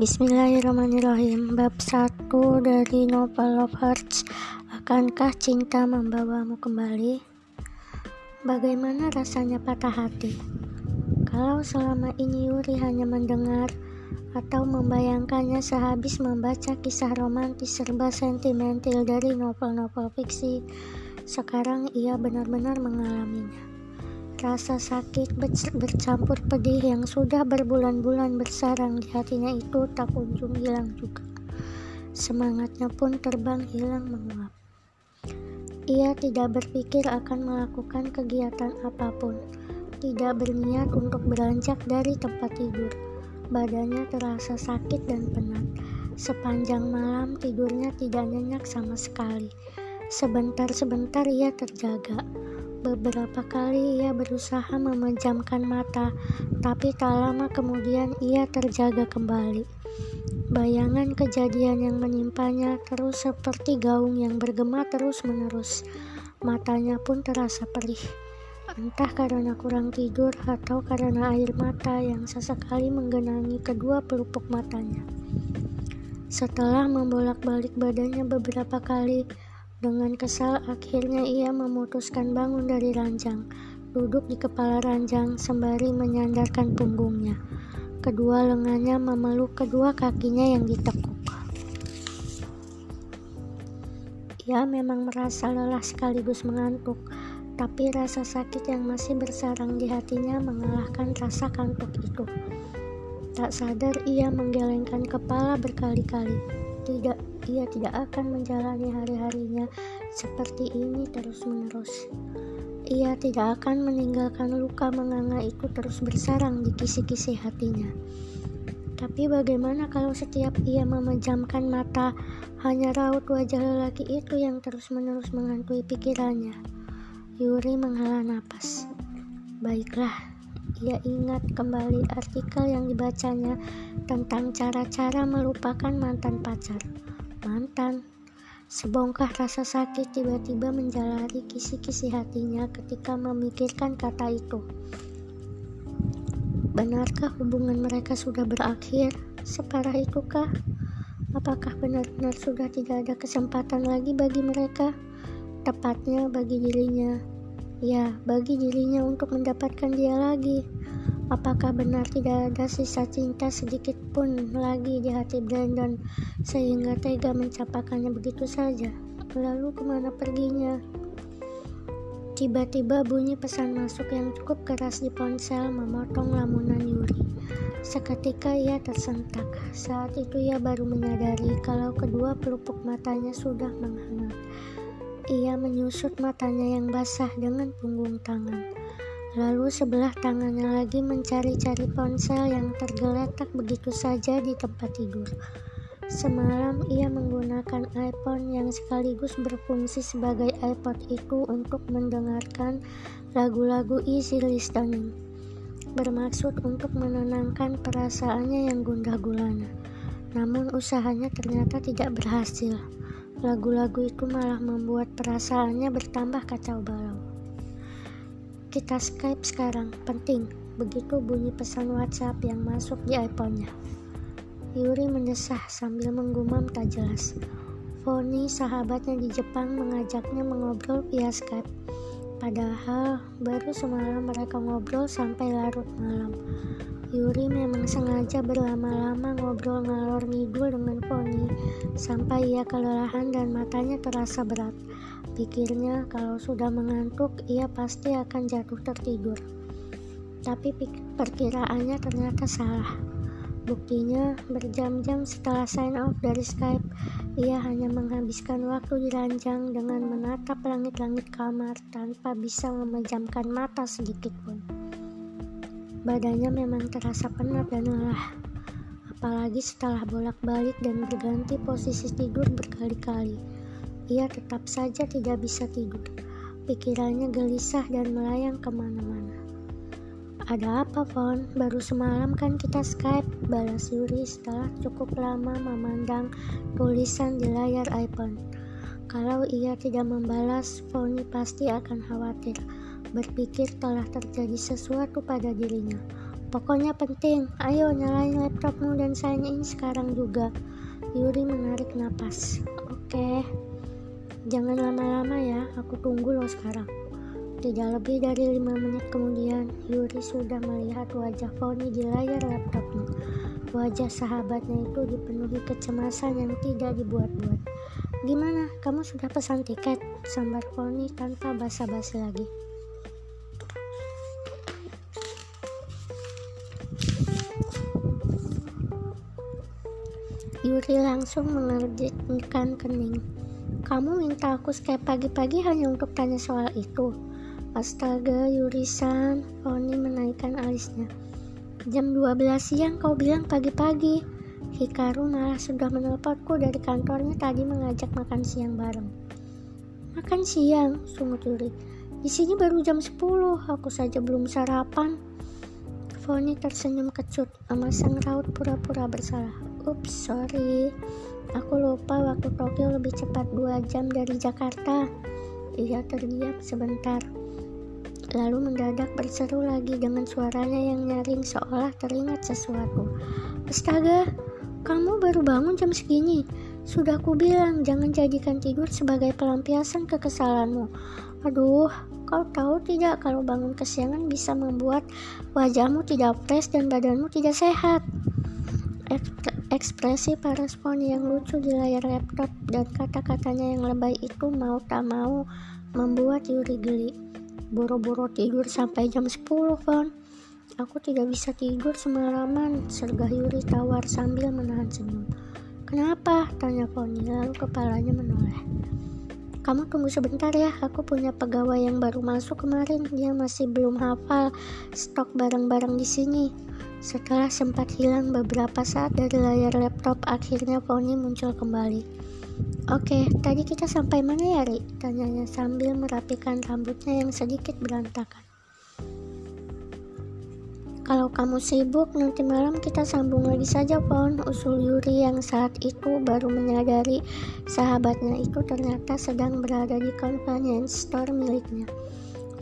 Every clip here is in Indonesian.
Bismillahirrahmanirrahim Bab 1 dari novel Love Hearts Akankah cinta membawamu kembali? Bagaimana rasanya patah hati? Kalau selama ini Yuri hanya mendengar atau membayangkannya sehabis membaca kisah romantis serba sentimental dari novel-novel fiksi, sekarang ia benar-benar mengalaminya. Rasa sakit bercampur pedih yang sudah berbulan-bulan bersarang di hatinya itu tak kunjung hilang juga. Semangatnya pun terbang hilang menguap. Ia tidak berpikir akan melakukan kegiatan apa pun, tidak berniat untuk beranjak dari tempat tidur. Badannya terasa sakit dan penat. Sepanjang malam tidurnya tidak nyenyak sama sekali. Sebentar-sebentar ia terjaga Beberapa kali ia berusaha memejamkan mata, tapi tak lama kemudian ia terjaga kembali. Bayangan kejadian yang menimpanya terus seperti gaung yang bergema terus-menerus. Matanya pun terasa perih. Entah karena kurang tidur atau karena air mata yang sesekali menggenangi kedua pelupuk matanya. Setelah membolak-balik badannya beberapa kali, dengan kesal, akhirnya ia memutuskan bangun dari ranjang, duduk di kepala ranjang sembari menyandarkan punggungnya. Kedua lengannya memeluk kedua kakinya yang ditekuk. Ia memang merasa lelah sekaligus mengantuk, tapi rasa sakit yang masih bersarang di hatinya mengalahkan rasa kantuk itu. Tak sadar ia menggelengkan kepala berkali-kali tidak ia tidak akan menjalani hari-harinya seperti ini terus-menerus. Ia tidak akan meninggalkan luka menganga itu terus bersarang di kisi-kisi hatinya. Tapi bagaimana kalau setiap ia memejamkan mata, hanya raut wajah lelaki itu yang terus-menerus menghantui pikirannya? Yuri menghela napas. Baiklah, ia ingat kembali artikel yang dibacanya tentang cara-cara melupakan mantan pacar. Mantan. Sebongkah rasa sakit tiba-tiba menjalari kisi-kisi hatinya ketika memikirkan kata itu. Benarkah hubungan mereka sudah berakhir? Separah itukah? Apakah benar-benar sudah tidak ada kesempatan lagi bagi mereka? Tepatnya bagi dirinya Ya, bagi dirinya untuk mendapatkan dia lagi. Apakah benar tidak ada sisa cinta sedikit pun lagi di hati Brandon sehingga tega mencapakannya begitu saja? Lalu ke mana perginya? Tiba-tiba bunyi pesan masuk yang cukup keras di ponsel memotong lamunan Yuri. Seketika ia tersentak. Saat itu ia baru menyadari kalau kedua pelupuk matanya sudah menghangat. Ia menyusut matanya yang basah dengan punggung tangan. Lalu sebelah tangannya lagi mencari-cari ponsel yang tergeletak begitu saja di tempat tidur. Semalam ia menggunakan iPhone yang sekaligus berfungsi sebagai iPod itu untuk mendengarkan lagu-lagu easy listening. Bermaksud untuk menenangkan perasaannya yang gundah gulana. Namun usahanya ternyata tidak berhasil. Lagu-lagu itu malah membuat perasaannya bertambah kacau balau. Kita Skype sekarang, penting. Begitu bunyi pesan WhatsApp yang masuk di iPhone-nya. Yuri mendesah sambil menggumam tak jelas. Foni, sahabatnya di Jepang, mengajaknya mengobrol via Skype. Padahal baru semalam mereka ngobrol sampai larut malam. Yuri memang sengaja berlama-lama ngobrol ngalor ngidul dengan Poni sampai ia kelelahan dan matanya terasa berat. Pikirnya kalau sudah mengantuk ia pasti akan jatuh tertidur. Tapi perkiraannya ternyata salah. Buktinya, berjam-jam setelah sign off dari Skype, ia hanya menghabiskan waktu di ranjang dengan menatap langit-langit kamar tanpa bisa memejamkan mata sedikit pun. Badannya memang terasa penat dan lelah, apalagi setelah bolak-balik dan berganti posisi tidur berkali-kali. Ia tetap saja tidak bisa tidur. Pikirannya gelisah dan melayang ke mana-mana. Ada apa, Fon? Baru semalam kan kita Skype, balas Yuri setelah cukup lama memandang tulisan di layar iPhone. Kalau ia tidak membalas, Foni pasti akan khawatir berpikir telah terjadi sesuatu pada dirinya. Pokoknya penting, ayo nyalain laptopmu dan sign in sekarang juga. Yuri menarik napas. Oke, jangan lama-lama ya, aku tunggu lo sekarang. Tidak lebih dari lima menit kemudian, Yuri sudah melihat wajah Foni di layar laptopnya. Wajah sahabatnya itu dipenuhi kecemasan yang tidak dibuat-buat. Gimana, kamu sudah pesan tiket? Sambar Foni tanpa basa-basi lagi. Yuri langsung mengerjitkan kening. Kamu minta aku skype pagi-pagi hanya untuk tanya soal itu. Astaga, Yuri-san, Oni menaikkan alisnya. Jam 12 siang kau bilang pagi-pagi. Hikaru malah sudah menelponku dari kantornya tadi mengajak makan siang bareng. Makan siang, sungut Yuri. Di baru jam 10, aku saja belum sarapan. Foni tersenyum kecut, memasang raut pura-pura bersalah. Ups, sorry. Aku lupa waktu Tokyo lebih cepat dua jam dari Jakarta. Ia terdiam sebentar. Lalu mendadak berseru lagi dengan suaranya yang nyaring seolah teringat sesuatu. Astaga, kamu baru bangun jam segini. Sudah ku bilang jangan jadikan tidur sebagai pelampiasan kekesalanmu. Aduh, kau tahu tidak kalau bangun kesiangan bisa membuat wajahmu tidak fresh dan badanmu tidak sehat. Ekspresi respon yang lucu di layar laptop dan kata-katanya yang lebay itu mau tak mau membuat Yuri geli. Boro-boro tidur sampai jam 10, Von. Aku tidak bisa tidur semalaman, sergah Yuri tawar sambil menahan senyum. Kenapa? Tanya Foni, lalu kepalanya menoleh. Kamu tunggu sebentar ya, aku punya pegawai yang baru masuk kemarin. Dia masih belum hafal stok barang-barang di sini. Setelah sempat hilang beberapa saat dari layar laptop, akhirnya Pony muncul kembali. Oke, tadi kita sampai mana ya, Ri? Tanyanya sambil merapikan rambutnya yang sedikit berantakan. Kalau kamu sibuk, nanti malam kita sambung lagi saja, Pon. Usul Yuri yang saat itu baru menyadari sahabatnya itu ternyata sedang berada di convenience store miliknya.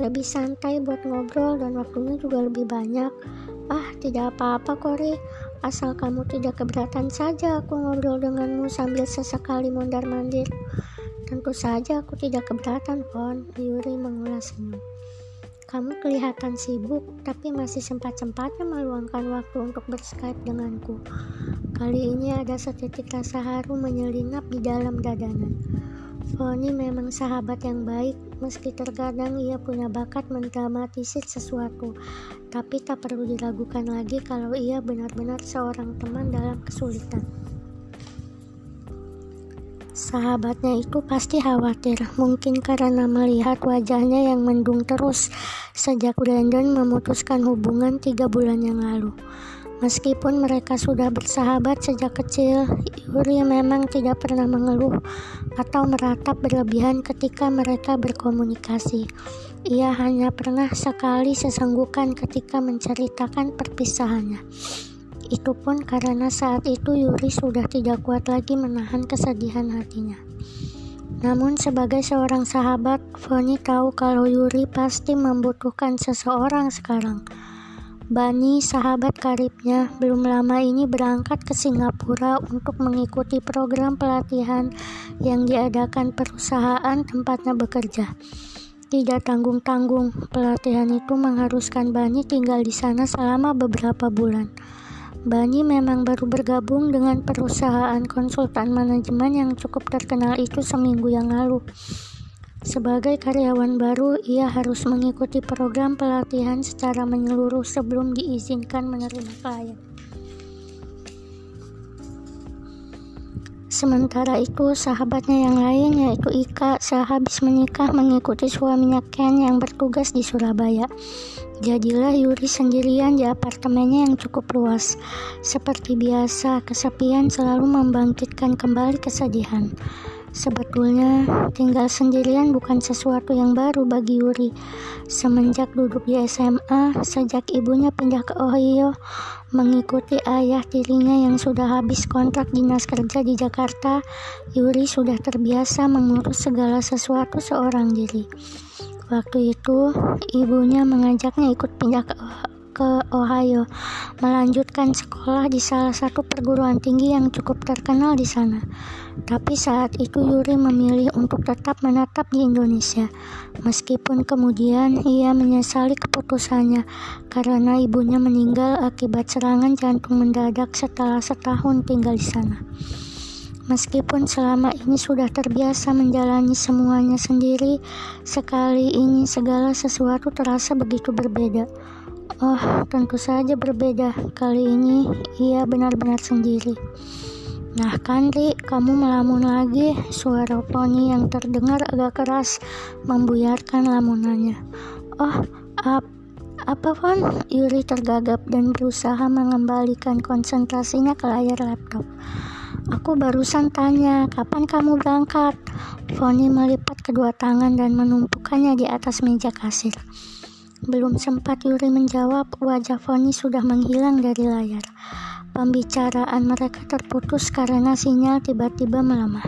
Lebih santai buat ngobrol dan waktunya juga lebih banyak. Ah, tidak apa-apa, Kori. Asal kamu tidak keberatan saja aku ngobrol denganmu sambil sesekali mondar-mandir. Tentu saja aku tidak keberatan, Pon. Yuri mengulas senyum. Kamu kelihatan sibuk, tapi masih sempat-sempatnya meluangkan waktu untuk berskype denganku. Kali ini ada setitik rasa haru menyelinap di dalam dadanya. Foni memang sahabat yang baik, meski terkadang ia punya bakat mendramatisir sesuatu, tapi tak perlu diragukan lagi kalau ia benar-benar seorang teman dalam kesulitan. Sahabatnya itu pasti khawatir, mungkin karena melihat wajahnya yang mendung terus sejak Brandon memutuskan hubungan tiga bulan yang lalu. Meskipun mereka sudah bersahabat sejak kecil, Yuri memang tidak pernah mengeluh atau meratap berlebihan ketika mereka berkomunikasi. Ia hanya pernah sekali sesenggukan ketika menceritakan perpisahannya. Itu pun karena saat itu Yuri sudah tidak kuat lagi menahan kesedihan hatinya. Namun sebagai seorang sahabat, Foni tahu kalau Yuri pasti membutuhkan seseorang sekarang. Bani, sahabat karibnya, belum lama ini berangkat ke Singapura untuk mengikuti program pelatihan yang diadakan perusahaan tempatnya bekerja. Tidak tanggung-tanggung, pelatihan itu mengharuskan Bani tinggal di sana selama beberapa bulan. Bani memang baru bergabung dengan perusahaan konsultan manajemen yang cukup terkenal itu seminggu yang lalu. Sebagai karyawan baru, ia harus mengikuti program pelatihan secara menyeluruh sebelum diizinkan menerima klien. Sementara itu, sahabatnya yang lain yaitu Ika sehabis menikah mengikuti suaminya Ken yang bertugas di Surabaya. Jadilah Yuri sendirian di apartemennya yang cukup luas. Seperti biasa, kesepian selalu membangkitkan kembali kesedihan. Sebetulnya, tinggal sendirian bukan sesuatu yang baru bagi Yuri. Semenjak duduk di SMA, sejak ibunya pindah ke Ohio, mengikuti ayah tirinya yang sudah habis kontrak dinas kerja di Jakarta, Yuri sudah terbiasa mengurus segala sesuatu seorang diri. Waktu itu, ibunya mengajaknya ikut pindah ke, ke Ohio, melanjutkan sekolah di salah satu perguruan tinggi yang cukup terkenal di sana. Tapi saat itu Yuri memilih untuk tetap menetap di Indonesia, meskipun kemudian ia menyesali keputusannya karena ibunya meninggal akibat serangan jantung mendadak setelah setahun tinggal di sana. Meskipun selama ini sudah terbiasa menjalani semuanya sendiri, sekali ini segala sesuatu terasa begitu berbeda. Oh, tentu saja berbeda. Kali ini ia benar-benar sendiri. Nah, Kandri, kamu melamun lagi. Suara Pony yang terdengar agak keras membuyarkan lamunannya. Oh, ap apa pun Yuri tergagap dan berusaha mengembalikan konsentrasinya ke layar laptop. Aku barusan tanya, kapan kamu berangkat? Foni melipat kedua tangan dan menumpukannya di atas meja kasir. Belum sempat Yuri menjawab, wajah Foni sudah menghilang dari layar. Pembicaraan mereka terputus karena sinyal tiba-tiba melemah.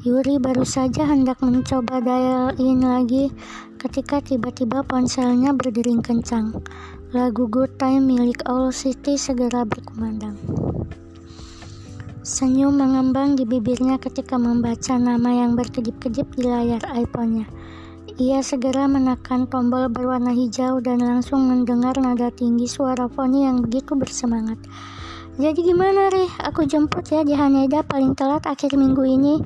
Yuri baru saja hendak mencoba dial in lagi ketika tiba-tiba ponselnya berdering kencang. Lagu Good Time milik All City segera berkumandang. Senyum mengembang di bibirnya ketika membaca nama yang berkedip-kedip di layar iPhone-nya. Ia segera menekan tombol berwarna hijau dan langsung mendengar nada tinggi suara Foni yang begitu bersemangat. Jadi gimana, Rih? Aku jemput ya di Haneda paling telat akhir minggu ini.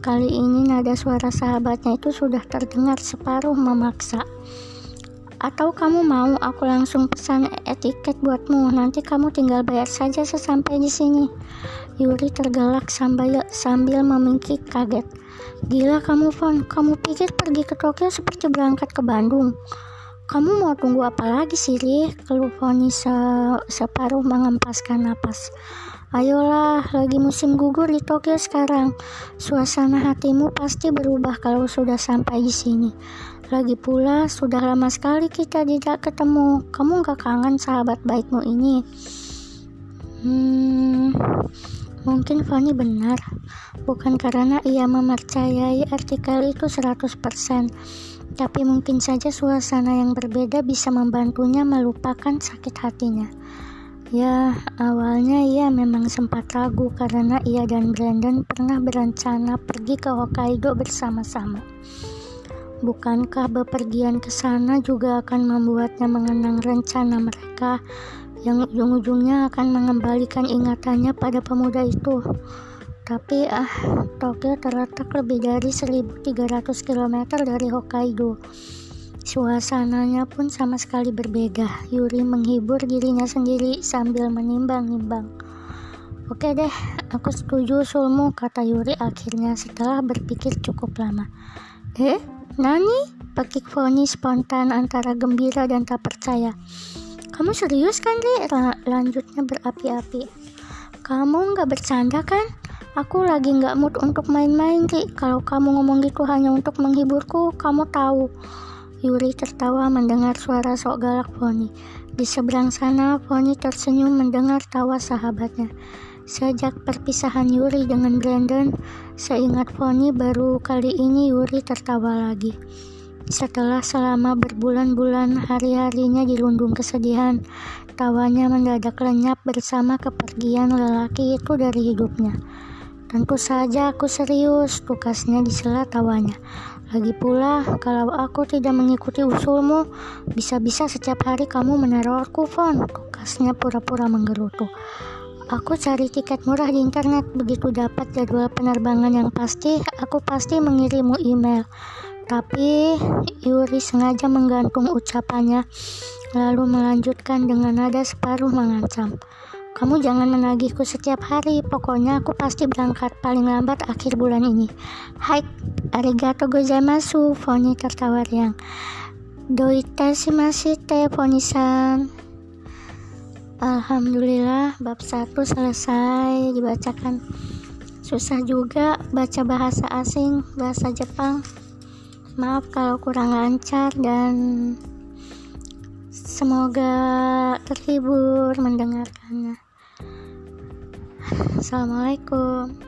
Kali ini nada suara sahabatnya itu sudah terdengar separuh memaksa. Atau kamu mau aku langsung pesan etiket buatmu, nanti kamu tinggal bayar saja sesampai di sini. Yuri tergelak sambil, sambil memingkik kaget. Gila kamu, Fon. Kamu pikir pergi ke Tokyo seperti berangkat ke Bandung? Kamu mau tunggu apa lagi sih, Ri? Keluh Foni se separuh mengempaskan napas. Ayolah, lagi musim gugur di Tokyo sekarang. Suasana hatimu pasti berubah kalau sudah sampai di sini. Lagi pula, sudah lama sekali kita tidak ketemu. Kamu gak kangen sahabat baikmu ini? Hmm, mungkin Fanny benar. Bukan karena ia mempercayai artikel itu 100%, tapi mungkin saja suasana yang berbeda bisa membantunya melupakan sakit hatinya. Ya, awalnya ia memang sempat ragu karena ia dan Brandon pernah berencana pergi ke Hokkaido bersama-sama. Bukankah bepergian ke sana juga akan membuatnya mengenang rencana mereka yang ujung-ujungnya akan mengembalikan ingatannya pada pemuda itu? Tapi ah, Tokyo terletak lebih dari 1300 km dari Hokkaido. Suasananya pun sama sekali berbeda. Yuri menghibur dirinya sendiri sambil menimbang-nimbang. Oke deh, aku setuju sulmu, kata Yuri akhirnya setelah berpikir cukup lama. Eh, Nani? Pakik Foni spontan antara gembira dan tak percaya. Kamu serius kan, Ri? Lanjutnya berapi-api. Kamu nggak bercanda kan? Aku lagi nggak mood untuk main-main, Ri. Kalau kamu ngomong gitu hanya untuk menghiburku, kamu tahu. Yuri tertawa mendengar suara sok galak Foni. Di seberang sana, Foni tersenyum mendengar tawa sahabatnya. Sejak perpisahan Yuri dengan Brandon, seingat Foni baru kali ini Yuri tertawa lagi. Setelah selama berbulan-bulan hari-harinya dilundung kesedihan, tawanya mendadak lenyap bersama kepergian lelaki itu dari hidupnya. Tentu saja aku serius, tukasnya disela tawanya. Lagi pula, kalau aku tidak mengikuti usulmu, bisa-bisa setiap hari kamu menerorku, Fon. Tukasnya pura-pura menggerutu. Aku cari tiket murah di internet, begitu dapat jadwal penerbangan yang pasti, aku pasti mengirimmu email. Tapi Yuri sengaja menggantung ucapannya, lalu melanjutkan dengan nada separuh mengancam. Kamu jangan menagihku setiap hari, pokoknya aku pasti berangkat paling lambat akhir bulan ini. Hai, arigato gozaimasu, Foni tertawa riang. Shimashite, Foni-san. Alhamdulillah bab 1 selesai dibacakan susah juga baca bahasa asing bahasa Jepang maaf kalau kurang lancar dan semoga terhibur mendengarkannya Assalamualaikum